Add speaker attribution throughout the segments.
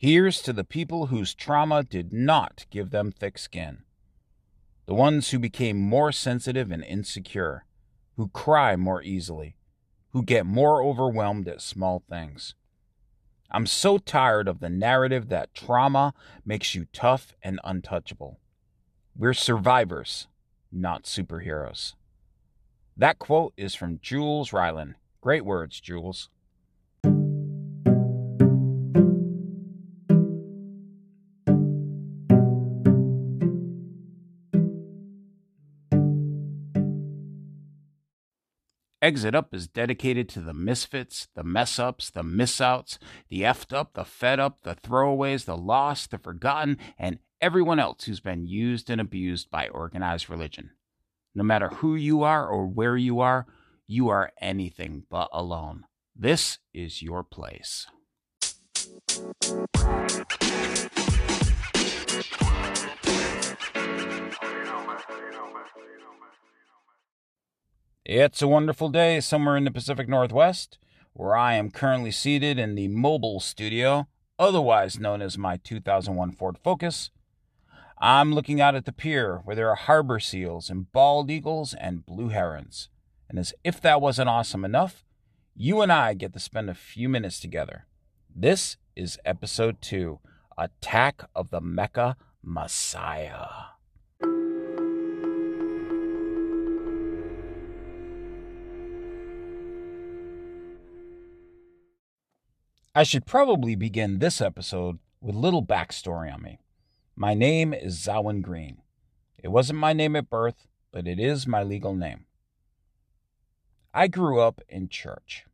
Speaker 1: Here's to the people whose trauma did not give them thick skin. The ones who became more sensitive and insecure, who cry more easily, who get more overwhelmed at small things. I'm so tired of the narrative that trauma makes you tough and untouchable. We're survivors, not superheroes. That quote is from Jules Ryland. Great words, Jules. Exit Up is dedicated to the misfits, the mess ups, the miss outs, the effed up, the fed up, the throwaways, the lost, the forgotten, and everyone else who's been used and abused by organized religion. No matter who you are or where you are, you are anything but alone. This is your place. It's a wonderful day somewhere in the Pacific Northwest, where I am currently seated in the mobile studio, otherwise known as my 2001 Ford Focus. I'm looking out at the pier where there are harbor seals and bald eagles and blue herons. And as if that wasn't awesome enough, you and I get to spend a few minutes together. This is episode two Attack of the Mecha Messiah. I should probably begin this episode with a little backstory on me. My name is Zawin Green. It wasn't my name at birth, but it is my legal name. I grew up in church,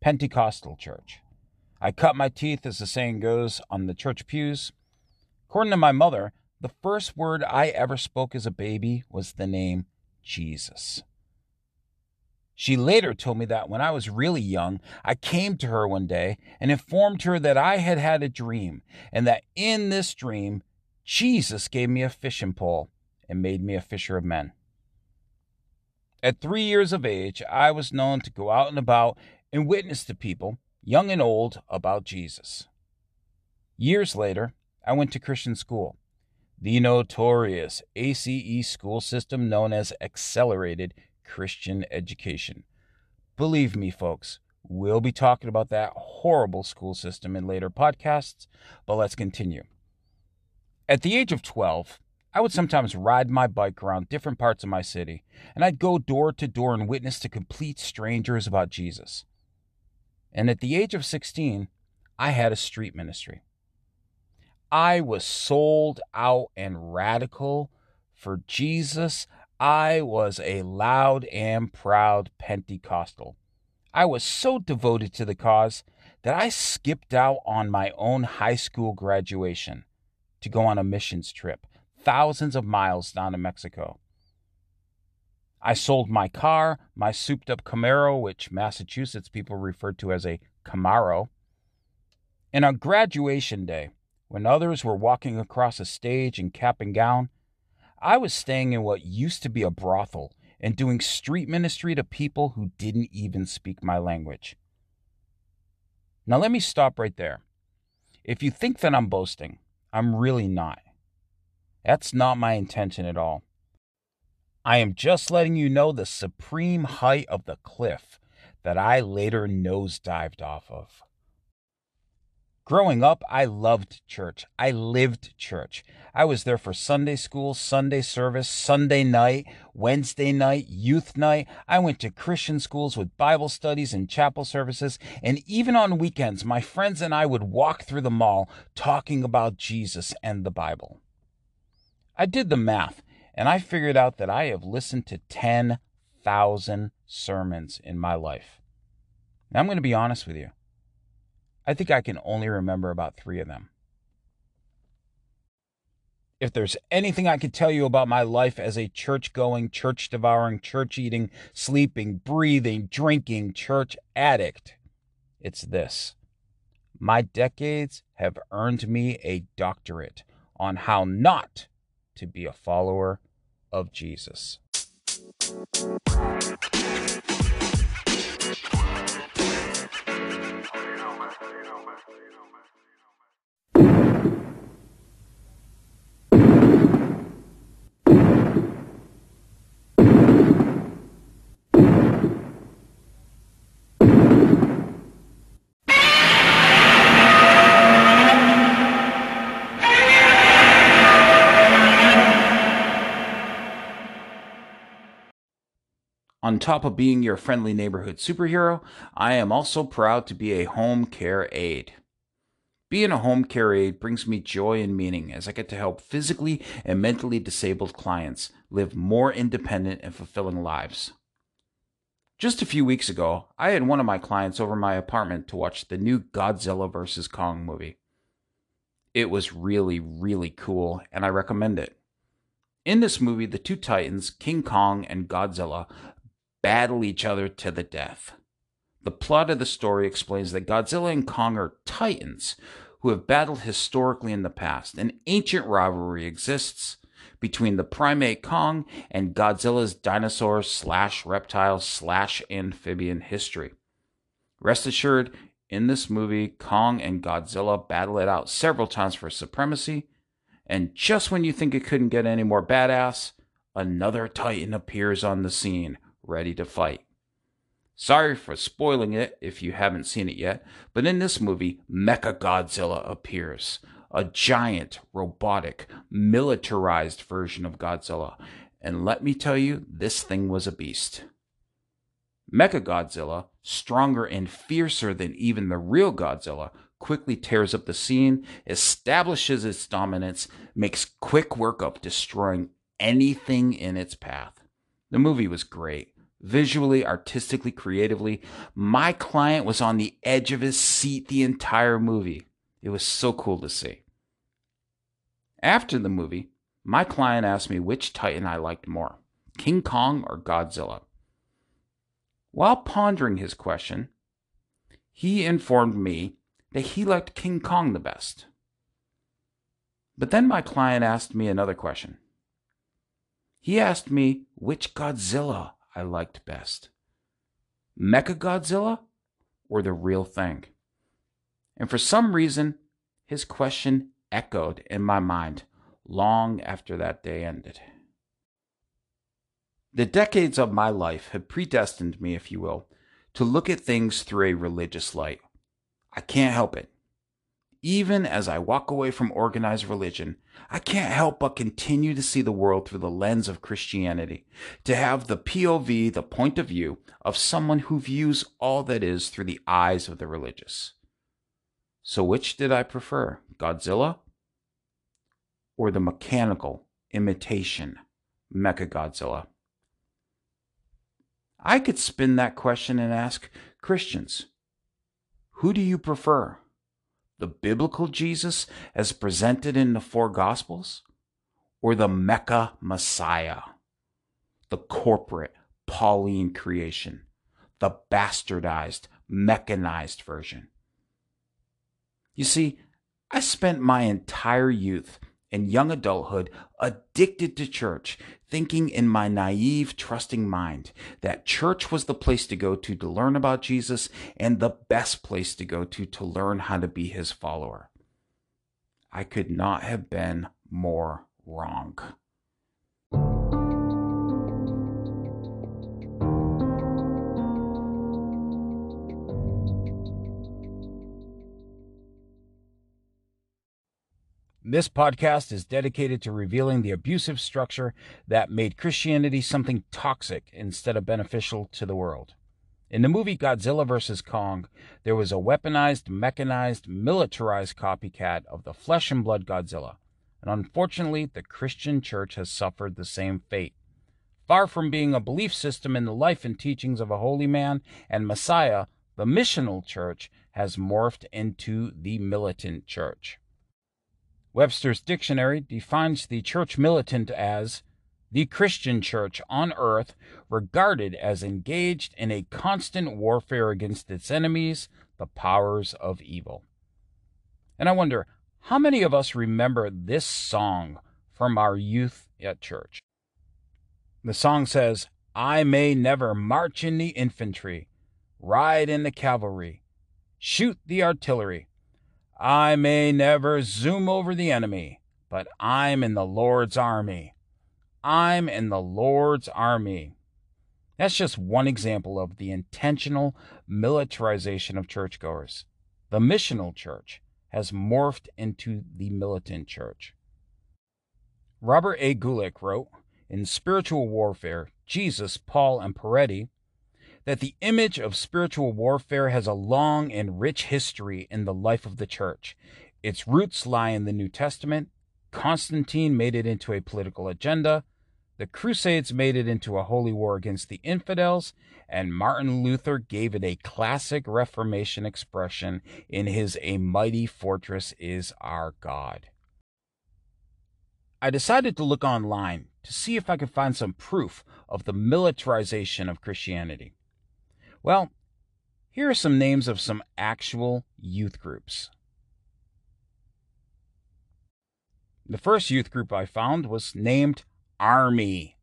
Speaker 1: Pentecostal church. I cut my teeth, as the saying goes, on the church pews. According to my mother, the first word I ever spoke as a baby was the name Jesus. She later told me that when I was really young, I came to her one day and informed her that I had had a dream, and that in this dream, Jesus gave me a fishing pole and made me a fisher of men. At three years of age, I was known to go out and about and witness to people, young and old, about Jesus. Years later, I went to Christian school, the notorious ACE school system known as Accelerated Christian education. Believe me, folks, we'll be talking about that horrible school system in later podcasts, but let's continue. At the age of 12, I would sometimes ride my bike around different parts of my city, and I'd go door to door and witness to complete strangers about Jesus. And at the age of 16, I had a street ministry. I was sold out and radical for Jesus. I was a loud and proud Pentecostal. I was so devoted to the cause that I skipped out on my own high school graduation to go on a missions trip, thousands of miles down to Mexico. I sold my car, my souped up Camaro, which Massachusetts people referred to as a Camaro. And on graduation day, when others were walking across a stage in cap and gown, I was staying in what used to be a brothel and doing street ministry to people who didn't even speak my language. Now, let me stop right there. If you think that I'm boasting, I'm really not. That's not my intention at all. I am just letting you know the supreme height of the cliff that I later nosedived off of. Growing up, I loved church. I lived church. I was there for Sunday school, Sunday service, Sunday night, Wednesday night, youth night. I went to Christian schools with Bible studies and chapel services. And even on weekends, my friends and I would walk through the mall talking about Jesus and the Bible. I did the math and I figured out that I have listened to 10,000 sermons in my life. Now, I'm going to be honest with you. I think I can only remember about three of them. If there's anything I could tell you about my life as a church going, church devouring, church eating, sleeping, breathing, drinking church addict, it's this. My decades have earned me a doctorate on how not to be a follower of Jesus so you know. On top of being your friendly neighborhood superhero, I am also proud to be a home care aide. Being a home care aide brings me joy and meaning as I get to help physically and mentally disabled clients live more independent and fulfilling lives. Just a few weeks ago, I had one of my clients over my apartment to watch the new Godzilla vs. Kong movie. It was really, really cool, and I recommend it. In this movie, the two titans, King Kong and Godzilla, battle each other to the death. The plot of the story explains that Godzilla and Kong are titans who have battled historically in the past. An ancient rivalry exists between the primate Kong and Godzilla's dinosaur slash reptile slash amphibian history. Rest assured, in this movie, Kong and Godzilla battle it out several times for supremacy, and just when you think it couldn't get any more badass, another Titan appears on the scene, ready to fight. Sorry for spoiling it if you haven't seen it yet, but in this movie, Mecha Godzilla appears. A giant, robotic, militarized version of Godzilla. And let me tell you, this thing was a beast. Mecha Godzilla, stronger and fiercer than even the real Godzilla, quickly tears up the scene, establishes its dominance, makes quick work of destroying anything in its path. The movie was great visually, artistically, creatively. My client was on the edge of his seat the entire movie. It was so cool to see. After the movie, my client asked me which Titan I liked more King Kong or Godzilla. While pondering his question, he informed me that he liked King Kong the best. But then my client asked me another question. He asked me which Godzilla I liked best Mecha Godzilla or the real thing? And for some reason, his question echoed in my mind long after that day ended. The decades of my life have predestined me, if you will, to look at things through a religious light. I can't help it even as I walk away from organized religion, I can't help but continue to see the world through the lens of Christianity, to have the POV, the point of view of someone who views all that is through the eyes of the religious. So, which did I prefer, Godzilla or the mechanical imitation Mecha Godzilla? I could spin that question and ask Christians, who do you prefer? The biblical Jesus as presented in the four Gospels, or the Mecha Messiah, the corporate Pauline creation, the bastardized, mechanized version? You see, I spent my entire youth and young adulthood addicted to church, thinking in my naive, trusting mind that church was the place to go to to learn about Jesus and the best place to go to to learn how to be his follower. I could not have been more wrong. This podcast is dedicated to revealing the abusive structure that made Christianity something toxic instead of beneficial to the world. In the movie Godzilla vs. Kong, there was a weaponized, mechanized, militarized copycat of the flesh and blood Godzilla. And unfortunately, the Christian church has suffered the same fate. Far from being a belief system in the life and teachings of a holy man and Messiah, the missional church has morphed into the militant church. Webster's dictionary defines the church militant as the Christian church on earth regarded as engaged in a constant warfare against its enemies, the powers of evil. And I wonder, how many of us remember this song from our youth at church? The song says, I may never march in the infantry, ride in the cavalry, shoot the artillery, I may never zoom over the enemy, but I'm in the Lord's army. I'm in the Lord's army. That's just one example of the intentional militarization of churchgoers. The missional church has morphed into the militant church. Robert A. Guelich wrote In Spiritual Warfare Jesus, Paul, and Peretti, that the image of spiritual warfare has a long and rich history in the life of the church. Its roots lie in the New Testament. Constantine made it into a political agenda. The Crusades made it into a holy war against the infidels, and Martin Luther gave it a classic Reformation expression in his A Mighty Fortress is Our God. I decided to look online to see if I could find some proof of the militarization of Christianity. Well, here are some names of some actual youth groups. The first youth group I found was named Army,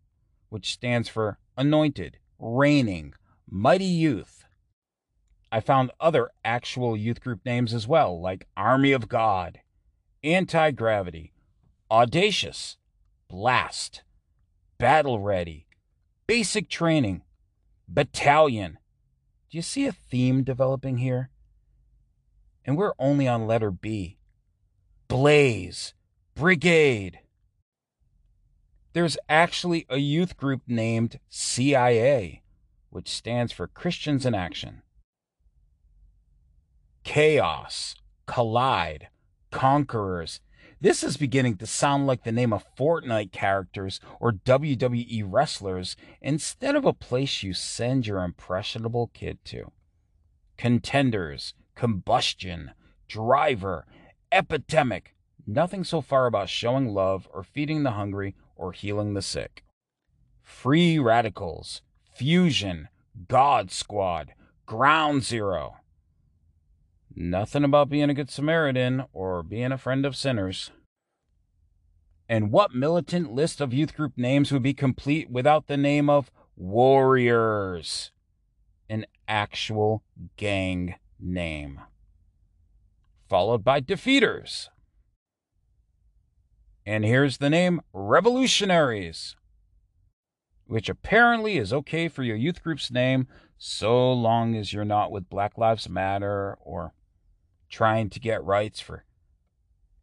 Speaker 1: which stands for Anointed, Reigning, Mighty Youth. I found other actual youth group names as well, like Army of God, Anti Gravity, Audacious, Blast, Battle Ready, Basic Training, Battalion. Do you see a theme developing here? And we're only on letter B. Blaze, Brigade, there's actually a youth group named CIA, which stands for Christians in Action. Chaos, Collide, Conquerors. This is beginning to sound like the name of Fortnite characters or WWE wrestlers instead of a place you send your impressionable kid to. Contenders, Combustion, Driver, Epidemic. Nothing so far about showing love or feeding the hungry or healing the sick. Free Radicals, Fusion, God Squad, Ground Zero. Nothing about being a good Samaritan or being a friend of sinners. And what militant list of youth group names would be complete without the name of Warriors? An actual gang name. Followed by Defeaters. And here's the name Revolutionaries, which apparently is okay for your youth group's name so long as you're not with Black Lives Matter or trying to get rights for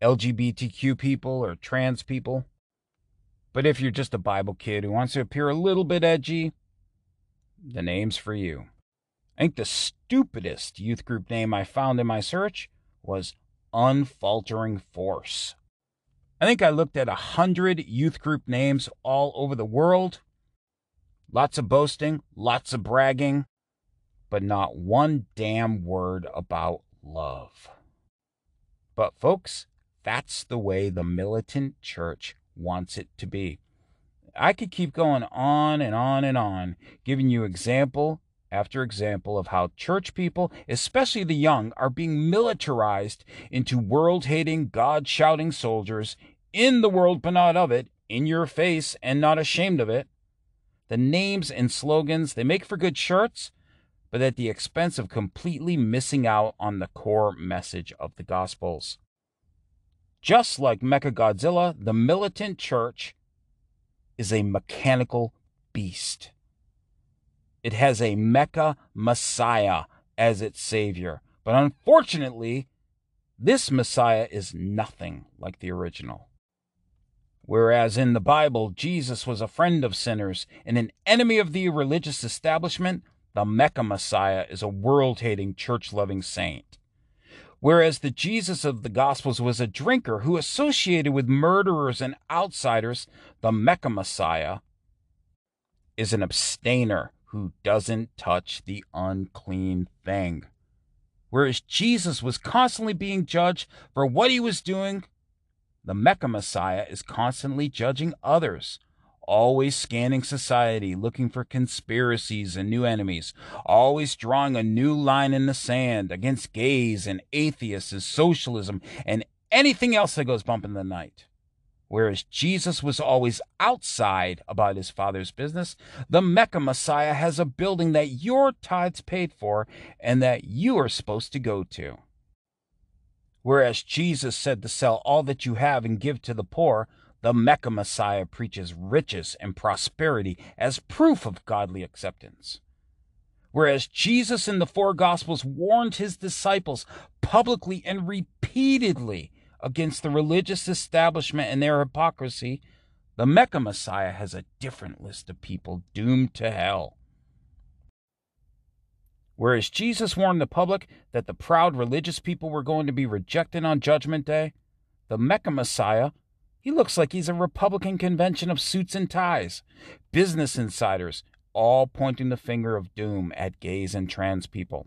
Speaker 1: LGBTQ people or trans people. But if you're just a Bible kid who wants to appear a little bit edgy, the name's for you. I think the stupidest youth group name I found in my search was Unfaltering Force. I think I looked at a hundred youth group names all over the world. Lots of boasting, lots of bragging, but not one damn word about love. But, folks, that's the way the militant church wants it to be. I could keep going on and on and on, giving you example after example of how church people, especially the young, are being militarized into world hating, God shouting soldiers in the world but not of it, in your face and not ashamed of it. The names and slogans, they make for good shirts, but at the expense of completely missing out on the core message of the Gospels. Just like Mecha Godzilla, the militant church is a mechanical beast. It has a Mecha Messiah as its savior, but unfortunately, this Messiah is nothing like the original. Whereas in the Bible, Jesus was a friend of sinners and an enemy of the religious establishment, the Mecha Messiah is a world hating, church loving saint. Whereas the Jesus of the Gospels was a drinker who associated with murderers and outsiders, the Mecha Messiah is an abstainer who doesn't touch the unclean thing. Whereas Jesus was constantly being judged for what he was doing the Mecha Messiah is constantly judging others, always scanning society, looking for conspiracies and new enemies, always drawing a new line in the sand against gays and atheists and socialism and anything else that goes bump in the night. Whereas Jesus was always outside about his father's business, the Mecha Messiah has a building that your tithes paid for and that you are supposed to go to. Whereas Jesus said to sell all that you have and give to the poor, the Mecha Messiah preaches riches and prosperity as proof of godly acceptance. Whereas Jesus in the four Gospels warned his disciples publicly and repeatedly against the religious establishment and their hypocrisy, The Mecha Messiah has a different list of people doomed to hell. Whereas Jesus warned the public that the proud religious people were going to be rejected on Judgment Day, the Mecha Messiah, he looks like he's a Republican convention of suits and ties, business insiders, all pointing the finger of doom at gays and trans people.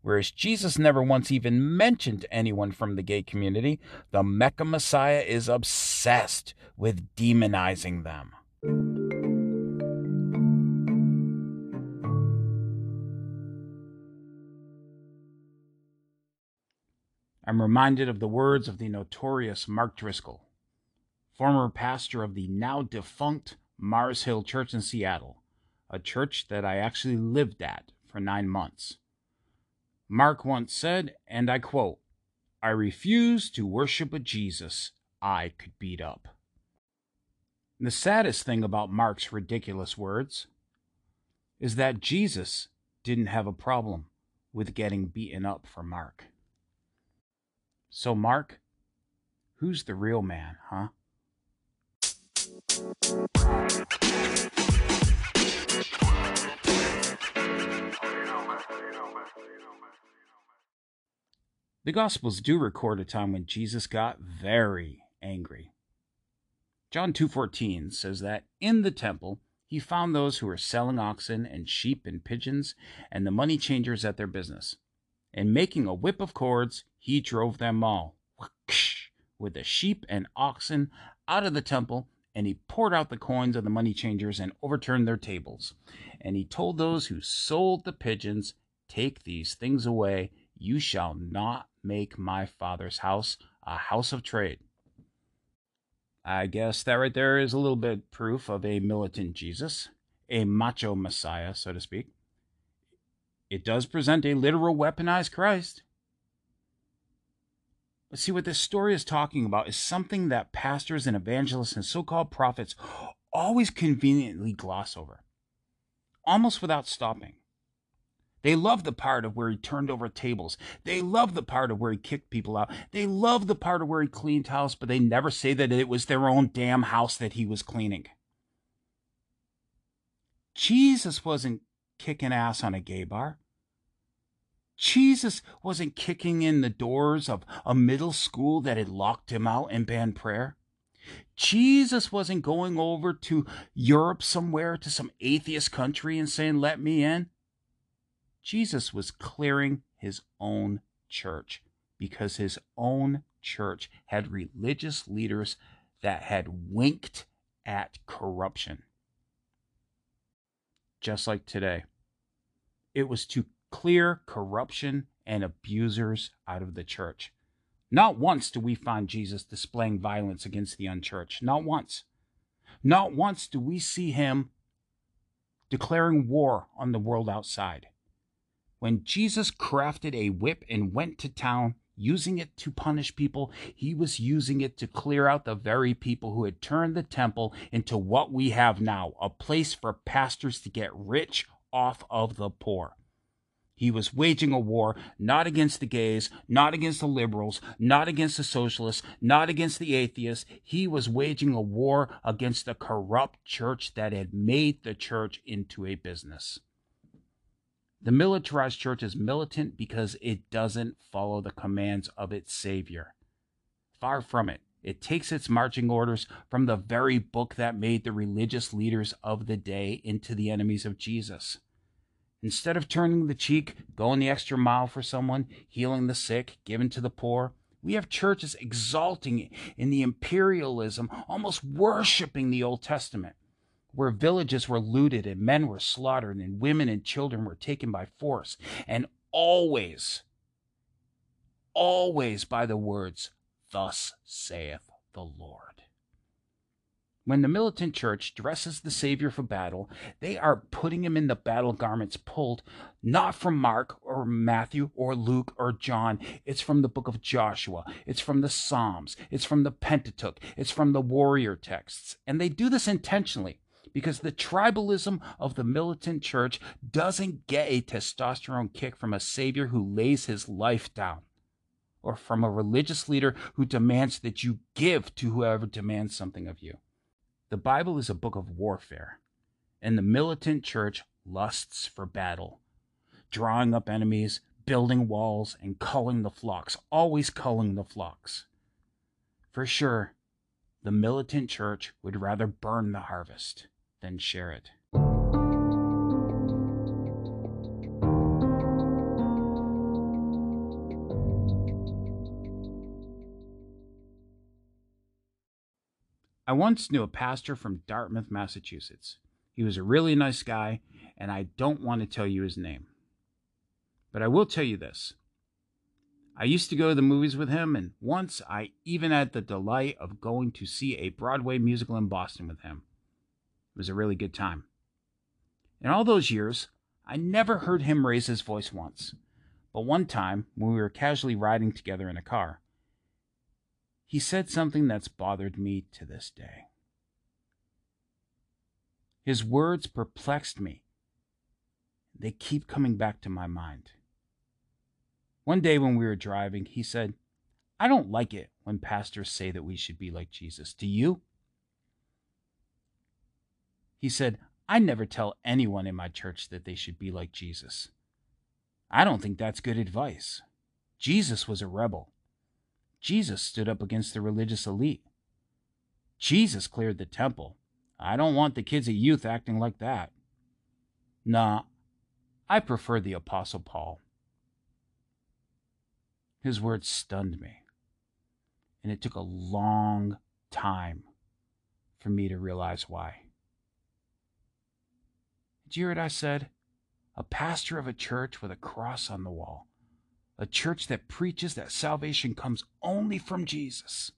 Speaker 1: Whereas Jesus never once even mentioned anyone from the gay community, the Mecha Messiah is obsessed with demonizing them. I'm reminded of the words of the notorious Mark Driscoll, former pastor of the now defunct Mars Hill Church in Seattle, a church that I actually lived at for nine months. Mark once said, and I quote, I refuse to worship a Jesus I could beat up. The saddest thing about Mark's ridiculous words is that Jesus didn't have a problem with getting beaten up for Mark. So, Mark, who's the real man, huh? The Gospels do record a time when Jesus got very angry. John 2:14 says that in the temple he found those who were selling oxen and sheep and pigeons and the money changers at their business and making a whip of cords, he drove them all with the sheep and oxen out of the temple, and he poured out the coins of the money changers and overturned their tables. And he told those who sold the pigeons, Take these things away. You shall not make my father's house a house of trade. I guess that right there is a little bit proof of a militant Jesus, a macho Messiah, so to speak it does present a literal weaponized Christ. But see, what this story is talking about is something that pastors and evangelists and so called prophets always conveniently gloss over, almost without stopping. They love the part of where he turned over tables. They love the part of where he kicked people out. They love the part of where he cleaned house, but they never say that it was their own damn house that he was cleaning. Jesus wasn't kicking ass on a gay bar. Jesus wasn't kicking in the doors of a middle school that had locked him out and banned prayer. Jesus wasn't going over to Europe somewhere to some atheist country and saying, Let me in. Jesus was clearing his own church because his own church had religious leaders that had winked at corruption just like today. It was to clear corruption and abusers out of the church. Not once do we find Jesus displaying violence against the unchurched. Not once. Not once do we see him declaring war on the world outside. When Jesus crafted a whip and went to town, using it to punish people, he was using it to clear out the very people who had turned the temple into what we have now a place for pastors to get rich off of the poor. He was waging a war not against the gays, not against the liberals, not against the socialists, not against the atheists. He was waging a war against the corrupt church that had made the church into a business. The militarized church is militant because it doesn't follow the commands of its Savior. Far from it. It takes its marching orders from the very book that made the religious leaders of the day into the enemies of Jesus. Instead of turning the cheek, going the extra mile for someone, healing the sick, giving to the poor, we have churches exalting in the imperialism, almost worshiping the Old Testament where villages were looted and men were slaughtered and women and children were taken by force, and always, always by the words, Thus saith the Lord. When the militant church dresses the Savior for battle, they are putting him in the battle garments pulled not from Mark or Matthew or Luke or John. It's from the book of Joshua. It's from the Psalms. It's from the Pentateuch. It's from the warrior texts. And they do this intentionally because the tribalism of the militant church doesn't get a testosterone kick from a savior who lays his life down or from a religious leader who demands that you give to whoever demands something of you. The Bible is a book of warfare, and the militant church lusts for battle, drawing up enemies, building walls, and culling the flocks, always culling the flocks. For sure, the militant church would rather burn the harvest than share it. I once knew a pastor from Dartmouth, Massachusetts. He was a really nice guy, and I don't want to tell you his name. But I will tell you this. I used to go to the movies with him, and once I even had the delight of going to see a Broadway musical in Boston with him. It was a really good time. In all those years, I never heard him raise his voice once. But one time, when we were casually riding together in a car, he said something that's bothered me to this day. His words perplexed me. They keep coming back to my mind. One day when we were driving, he said, I don't like it when pastors say that we should be like Jesus. Do you? He said, I never tell anyone in my church that they should be like Jesus. I don't think that's good advice. Jesus was a rebel. Jesus stood up against the religious elite. Jesus cleared the temple. I don't want the kids of youth acting like that. Nah, I prefer the Apostle Paul. His words stunned me, and it took a long time for me to realize why. Did you hear what I said? A pastor of a church with a cross on the wall a church that preaches that salvation comes only from Jesus.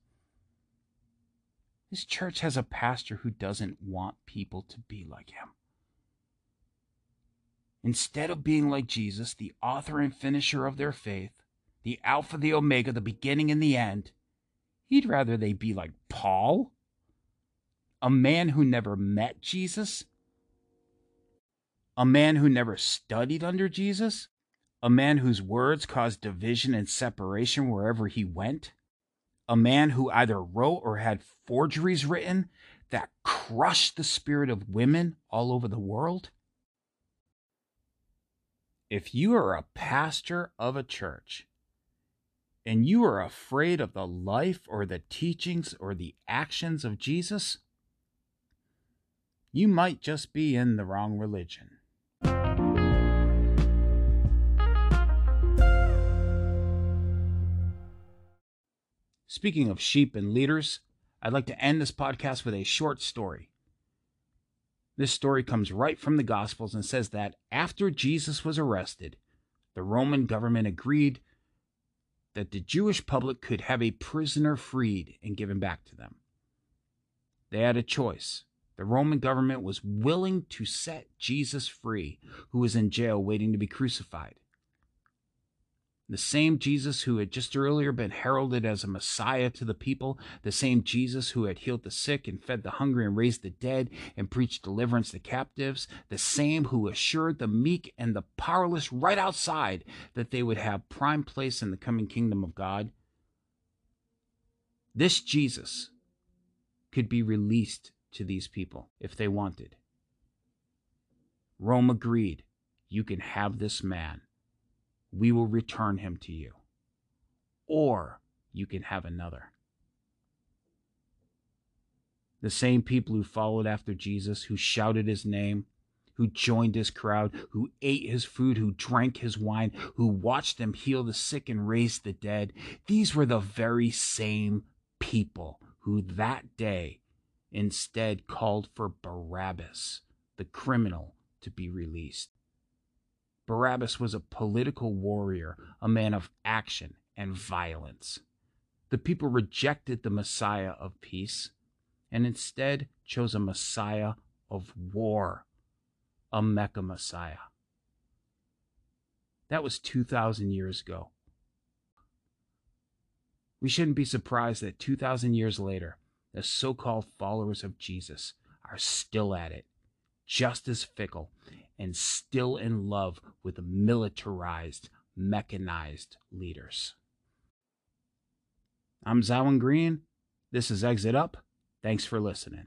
Speaker 1: This church has a pastor who doesn't want people to be like him. Instead of being like Jesus, the author and finisher of their faith, the Alpha, the Omega, the beginning and the end, he'd rather they be like Paul, a man who never met Jesus, a man who never studied under Jesus, a man whose words caused division and separation wherever he went, a man who either wrote or had forgeries written that crushed the spirit of women all over the world. If you are a pastor of a church and you are afraid of the life or the teachings or the actions of Jesus, you might just be in the wrong religion. Speaking of sheep and leaders, I'd like to end this podcast with a short story. This story comes right from the Gospels and says that after Jesus was arrested, the Roman government agreed that the Jewish public could have a prisoner freed and given back to them. They had a choice. The Roman government was willing to set Jesus free, who was in jail waiting to be crucified. The same Jesus who had just earlier been heralded as a Messiah to the people, the same Jesus who had healed the sick and fed the hungry and raised the dead and preached deliverance to captives, the same who assured the meek and the powerless right outside that they would have prime place in the coming kingdom of God. This Jesus could be released to these people if they wanted. Rome agreed. You can have this man we will return him to you. Or you can have another. The same people who followed after Jesus, who shouted his name, who joined his crowd, who ate his food, who drank his wine, who watched him heal the sick and raise the dead, these were the very same people who that day instead called for Barabbas, the criminal, to be released. Barabbas was a political warrior, a man of action and violence. The people rejected the Messiah of peace and instead chose a Messiah of war, a Mecha Messiah. That was 2,000 years ago. We shouldn't be surprised that 2,000 years later, the so called followers of Jesus are still at it, just as fickle and still in love with militarized, mechanized leaders. I'm Zowan Green. This is Exit Up. Thanks for listening.